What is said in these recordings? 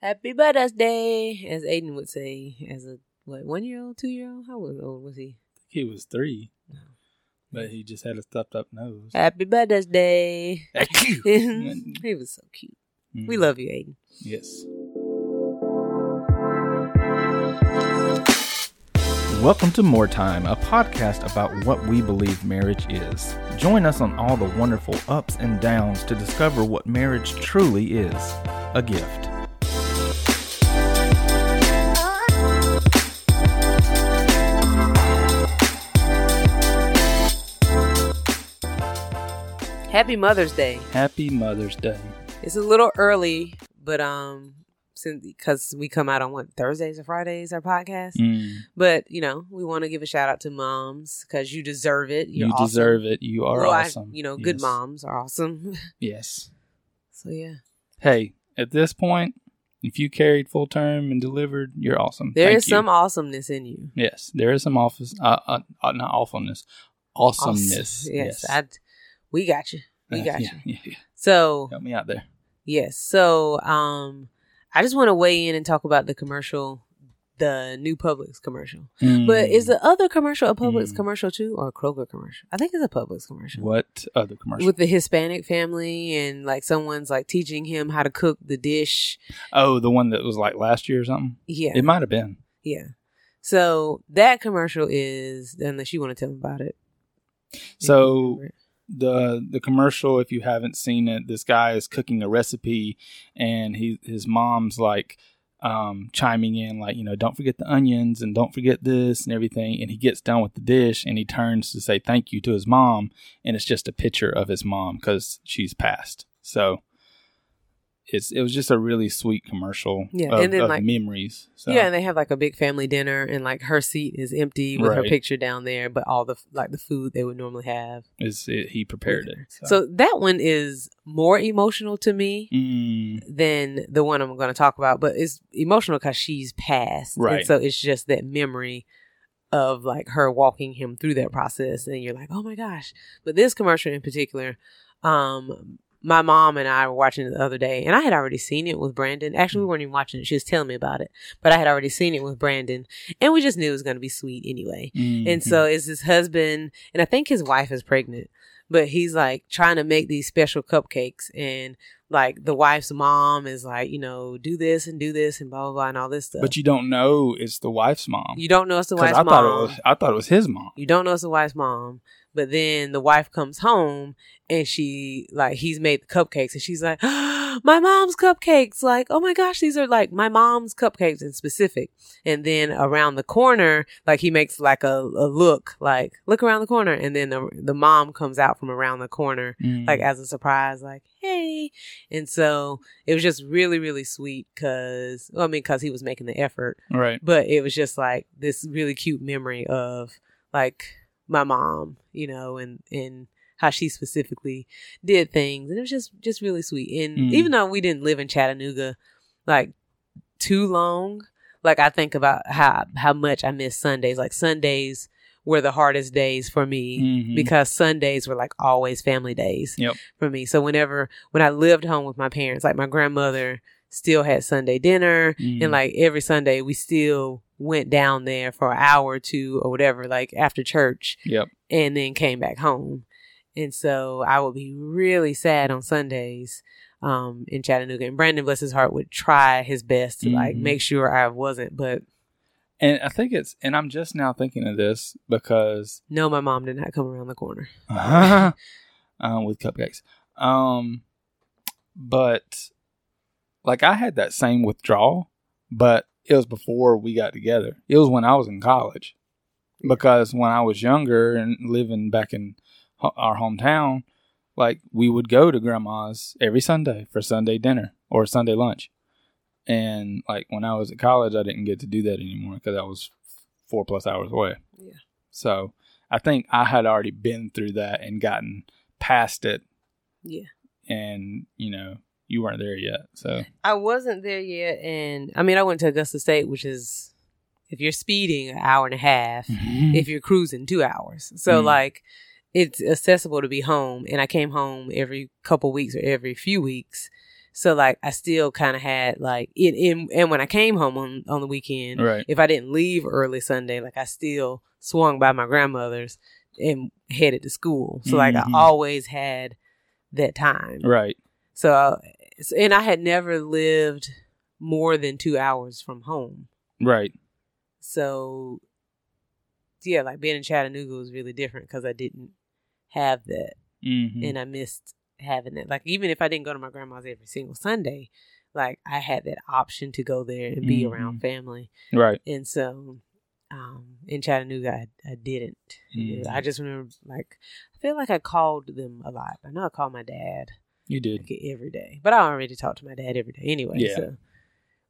Happy Mother's Day, as Aiden would say, as a what one year old, two year old. How old was he? He was three, but he just had a stuffed up nose. Happy Mother's Day. Mm. he was so cute. We love you, Aiden. Yes. Welcome to More Time, a podcast about what we believe marriage is. Join us on all the wonderful ups and downs to discover what marriage truly is a gift. Happy Mother's Day. Happy Mother's Day. It's a little early, but um, since because we come out on what Thursdays or Fridays our podcast, Mm, but you know we want to give a shout out to moms because you deserve it. You're you awesome. deserve it. You are Well, I- awesome. you know, good moms are awesome. Yes. so yeah, Hey, at this point, if you carried full term and delivered, you're awesome. there Thank is you. some awesomeness in you. Yes, there is some office, uh, uh, not awfulness, awesomeness. Awesome. Yes, I, we got you. We Uh, got yeah, you. yeah, yeah. So Help me out there. yes, so um, I just want to weigh in and talk about the commercial, the new Publix commercial. But is the other commercial a Publix Mm. commercial too, or a Kroger commercial? I think it's a Publix commercial. what other commercial? With the Hispanic family and like someone's like teaching him how to cook the dish. oh, the one that was like last year or something. Yeah. It might have been. yeah. So that commercial is unless you want to tell them about it. So remember. The the commercial, if you haven't seen it, this guy is cooking a recipe, and he his mom's like um, chiming in, like you know, don't forget the onions and don't forget this and everything. And he gets done with the dish, and he turns to say thank you to his mom, and it's just a picture of his mom because she's passed. So. It's, it was just a really sweet commercial Yeah, of, and then, like- memories. So. Yeah, and they have like a big family dinner, and like her seat is empty with her picture down there, but all the like the food they would normally have. is it, he prepared it. So that one is more emotional to me Mm, than the one I'm going to talk about, but it's emotional because she's passed, Right. And so it's just that memory of like her walking him through that process, and you're like, oh my gosh. But this commercial in particular, um, my mom and I were watching it the other day, and I had already seen it with Brandon. Actually, we weren't even watching it; she was telling me about it, but I had already seen it with Brandon, and we just knew it was going to be sweet anyway. And mhm. so it's his husband, and I think his wife is pregnant, but he's like trying to make these special cupcakes. And like the wife's mom is like, you know, do this and do this and blah, blah, blah, and all this stuff. But you don't know it's the wife's mom. you don't know it's the wife's I mom. thought it was I thought it was his mom. you don't know it's the wife's mom. But then the wife comes home and she like he's made the cupcakes and she's like, ah, My mom's cupcakes. Like, oh my gosh, these are like my mom's cupcakes in specific. And then around the corner, like he makes like a, a look, like, look around the corner. And then the, the mom comes out from around the corner, Mm. like as a surprise, like, hey. And so it was just really, really sweet because, well, I mean, because he was making the effort right. but it was just like this really cute memory of like my mom, you know, and and how she specifically did things, and it was just just really sweet. And Mm. even though we didn't live in Chattanooga like too long, like I think about how how much I miss Sundays. Like Sundays were the hardest days for me Mhm. because Sundays were like always family days Yep. for me. So whenever when I lived home with my parents, like my grandmother still had Sunday dinner Mhm. and like every Sunday we still went down there for an hour or two or whatever, like after church Yep. and then came back home. And so I would be really sad on Sundays um in Chattanooga. And Brandon bless his heart would try his best to like Mhm. make sure I wasn't, but And I think it's and I'm just now thinking of this because no, my mom did not come around the corner. um, with cupcakes. Um, but like I had that same withdrawal, but it was before we got together. It was when I was in college, because when I was younger and living back in our hometown, like we would go to grandma's every Sunday for Sunday dinner or Sunday lunch. And like when I was at college, I didn't get to do that anymore because I was four plus hours away. Yeah. So I think I had already been through that and gotten past it. Yeah. And, you know, you weren't there yet. So, I wasn't there yet and I mean I went to Augusta State, which is if you're speeding an hour and a half, if you're cruising two hours. So Mm. like it's accessible to be home and I came home every couple weeks or every few weeks. So like I still kind of had like it in and when I came home on on the weekend, Right. if I didn't leave early Sunday, like I still swung by my grandmother's and headed to school. So like Mhm. I always had that time. Right. So and I had never lived more than 2 hours from home. Right. So yeah, like being in Chattanooga was really different cuz I didn't have that hmm and I missed having it. Like even if I didn't go to my grandma's every single Sunday, like I had that option to go there and be Mhm. around family. Right. And so um in Chattanooga I, I didn't. Mhm. I just remember like I feel like I called them a lot. I know I called my dad You did. like every day. But I already talk to my dad every day anyway. Yeah. So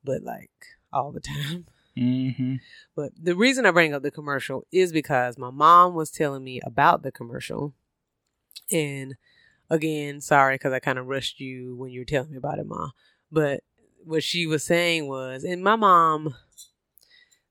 but like all the time. hmm But the reason I bring up the commercial is because my mom was telling me about the commercial. And again, sorry because I kind of rushed you when you were telling me about it, Ma. But what she was saying was, and my mom,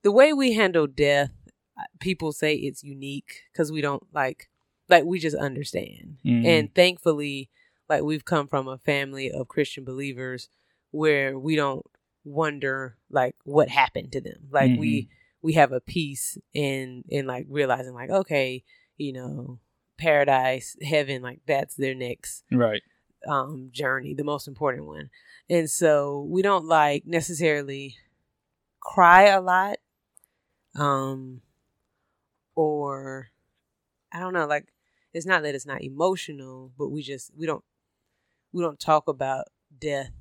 the way we handle death, uh, people say it's unique because we don't like, like we just understand. Mhm. And thankfully, like we've come from a family of Christian believers where we don't wonder like what happened to them. Like we we have a peace in in like realizing like okay, you know, paradise, heaven, like that's their next Right. um journey, the most important one. And so we don't like necessarily cry a lot um or I don't know, like it's not that it's not emotional, but we just we don't we don't talk about death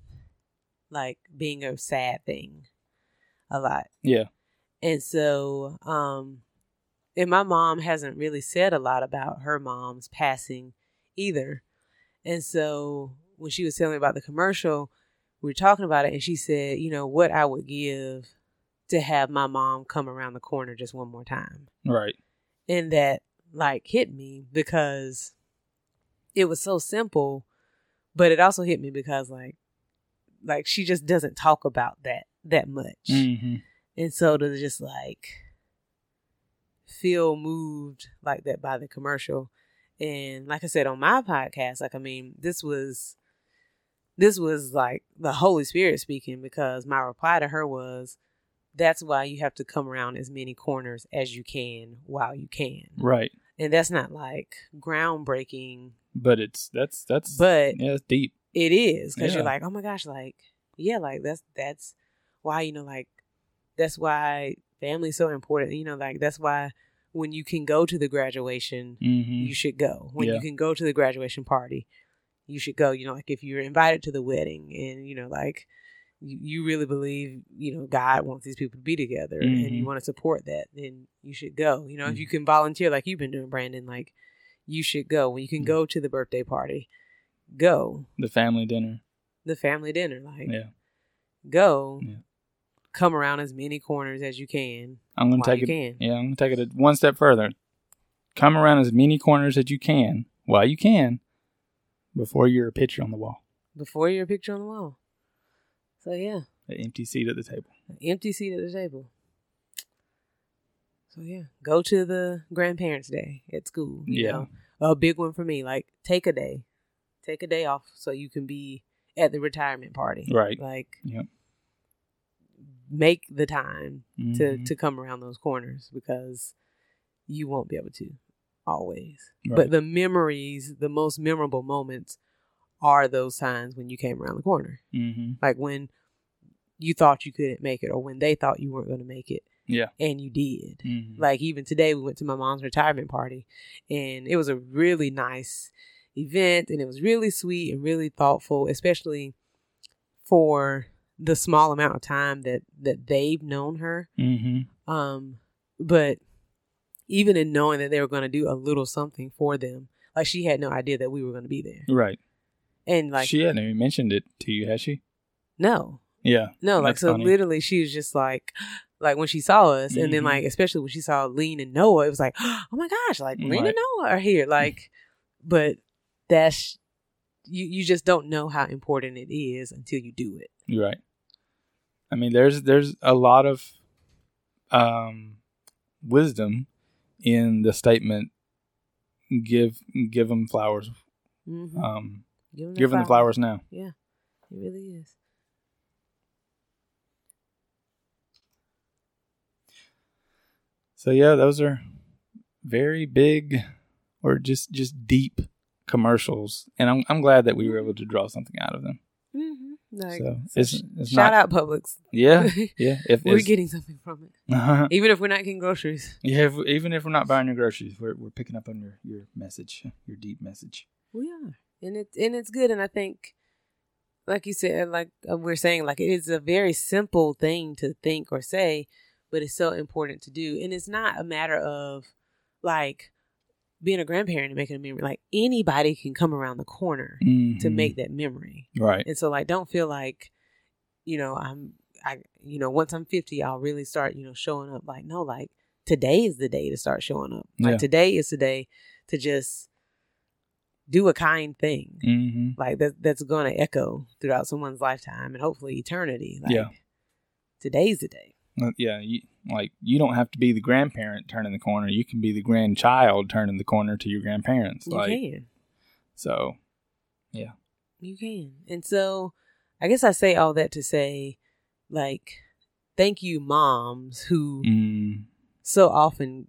like being a sad thing a lot. Yeah. And so, um, and my mom hasn't really said a lot about her mom's passing either. And so when she was telling me about the commercial, we were talking about it and she said, you know, what I would give to have my mom come around the corner just one more time. Right. And that like hit me because it was so simple, but it also hit me because like like she just doesn't talk about that that much. hmm And so to just like feel moved like that by the commercial. And like I said on my podcast, like I mean, this was this was like the Holy Spirit speaking because my reply to her was that's why you have to come around as many corners as you can while you can. Right. And that's not like groundbreaking, But it's that's that's but yeah, it's deep. it is because Yeah. you're like, oh my gosh, like yeah, like that's that's why you know, like that's why family's so important. You know, like that's why when you can go to the graduation, hmm you should go. When Yeah. you can go to the graduation party, you should go. You know, like if you're invited to the wedding, and you know, like you, you really believe, you know, God wants these people to be together, and you Mhm. want to support that, then you should go. You know, if Mhm. you can volunteer like you've been doing, Brandon, like you should go. When you can Mhm. go to the birthday party, go The family dinner. the family dinner. Like, Yeah. go, Yeah. Come around as many corners as you can I'm gonna while take you it. can. Yeah, I'm gonna take it one step further. Come around as many corners as you can while you can before you're a picture on the wall. Before you're a picture on the wall. So yeah, An empty seat at the table. an empty seat at the table. So yeah, go to the grandparents' day at school. You Yeah. know? a big one for me. Like take a day, take a day off so you can be at the retirement party. Right. Like Yep. Make the time to Mhm. to come around those corners because you won't be able to always. Right. But the memories, the most memorable moments are those times when you came around the corner. Mhm. Like when you thought you couldn't make it or when they thought you weren't going to make it Yeah. and you did. Mhm. Like even today we went to my mom's retirement party and it was a really nice event and it was really sweet and really thoughtful, especially for the small amount of time that that they've known her. Mhm. Um but even in knowing that they were going to do a little something for them, like she had no idea that we were going to be there. Right. And like she hadn't even mentioned it to you, has she? no, Yeah. No, like so funny. literally she was just like like when she saw us and then Mhm. like especially when she saw Lean and Noah, it was like, Oh my gosh, like Lean Right. and Noah are here. Like but that's you you just don't know how important it is until you do it. Right. I mean, there's there's a lot of um, wisdom in the statement. Give give them flowers. Mm-hmm. Um, give them, give them the flowers now. Yeah, It really is. So yeah, those are very big or just just deep commercials, and I'm I'm glad that we were able to draw something out of them. Mm-hmm. Like, so it's, it's shout not, out Publix. Yeah, yeah. If We're getting something from it, uh even if we're not getting groceries. yeah, if, even if we're not buying your groceries, we're we're picking up on your your message, your deep message. We are, and it's and it's good. And I think, like you said, like uh, we're saying, like it is a very simple thing to think or say, but it's so important to do. And it's not a matter of like being a grandparent and making a memory. Like anybody can come around the corner to Mhm. make that memory. right. And so, like, don't feel like, you know, I'm, I, you know, once I'm 50, I'll really start, you know, showing up. Like, no, like today is the day to start showing up. Like Yeah. today is the day to just do a kind thing hmm like that that's going to echo throughout someone's lifetime and hopefully eternity like Yeah. today's the day Yeah, you, like you don't have to be the grandparent turning the corner. You can be the grandchild turning the corner to your grandparents. you like can so, yeah. you can and so i guess i say all that to say like thank you moms who mm, so often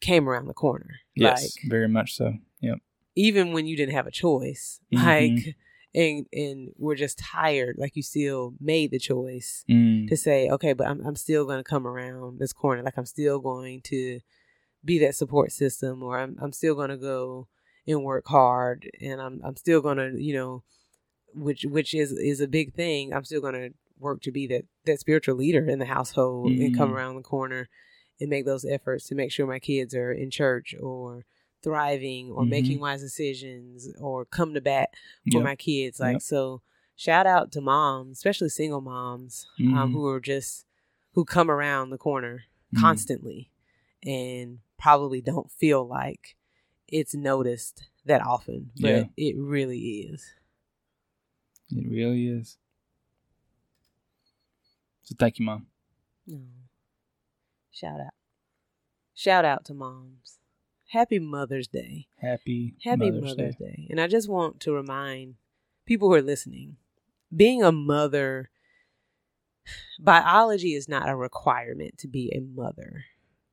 came around the corner yes, like very much so. Yep. even when you didn't have a choice Mhm. like and and we're just tired like you still made the choice Mm, to say, okay, but I'm I'm still going to come around this corner. Like I'm still going to be that support system, or I'm I'm still going to go and work hard, and I'm I'm still going to you know, which which is is a big thing. I'm still going to work to be that that spiritual leader in the household and come Mm. around the corner and make those efforts to make sure my kids are in church or thriving or Mhm. making wise decisions or come to bat for Yep. my kids. Like Yep. so shout out to moms, especially single moms, um, Mhm. who are just who come around the corner Mhm. constantly and probably don't feel like it's noticed that often, but Yeah. it really is. It really is. So thank you, mom. No. Shout out. Shout out to moms. Happy Mother's Day. Happy Happy Mother's, Mother's, Day. Day. And I just want to remind people who are listening being a mother, biology is not a requirement to be a mother.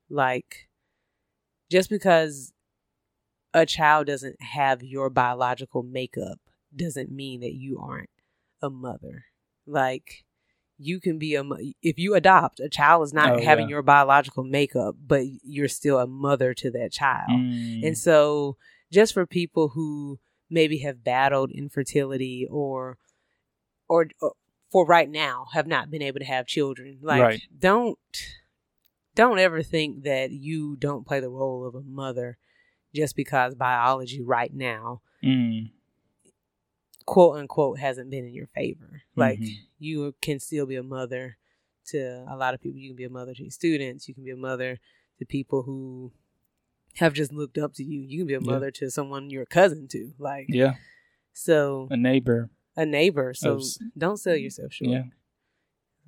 Like, just because a child doesn't have your biological makeup doesn't mean that you aren't a mother. Like, you can be a if you adopt a child is not Oh, having yeah. your biological makeup, but you're still a mother to that child. Mm, And so, just for people who maybe have battled infertility or, or, or for right now have not been able to have children, like Right. don't, don't ever think that you don't play the role of a mother just because biology right now, mm, quote unquote, hasn't been in your favor. Like Mhm. you can still be a mother to a lot of people. You can be a mother to your students. You can be a mother to people who have just looked up to you. You can be a Yeah. mother to someone you're a cousin to. Like yeah, so a neighbor. a neighbor. So s- don't sell yourself short. Yeah,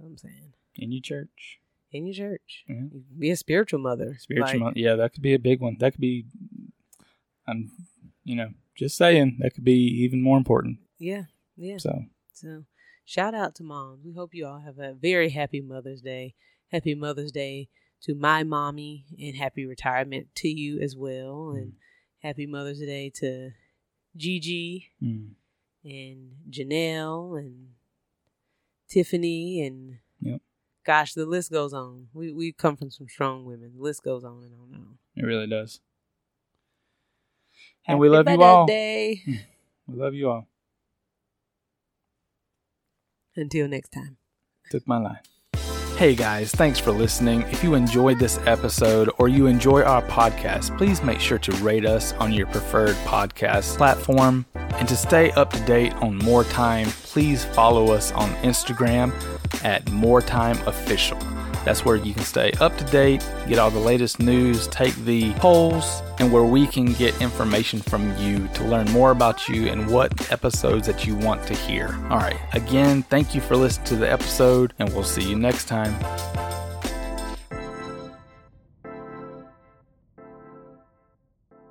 I'm saying. in your church. In your church. Yeah. Be a spiritual mother. Spiritual, Like, month. Yeah, that could be a big one. That could be. I'm, you know, just saying that could be even more important. Yeah. Yeah. So So shout out to moms. We hope you all have a very happy Mother's Day. Happy Mother's Day to my mommy and happy retirement to you as well. And happy Mother's Day to Gigi mm, and Janelle and Tiffany and Yep. gosh, the list goes on. We we come from some strong women. The list goes on and on and on. it really does. Happy And we love you all. Day. We love you all. Until next time. Took my line. Hey guys, thanks for listening. If you enjoyed this episode or you enjoy our podcast, please make sure to rate us on your preferred podcast platform. And to stay up to date on More Time, please follow us on Instagram at More Time Official. That's where you can stay up to date, get all the latest news, take the polls, and where we can get information from you to learn more about you and what episodes that you want to hear. All right, again, thank you for listening to the episode, and we'll see you next time.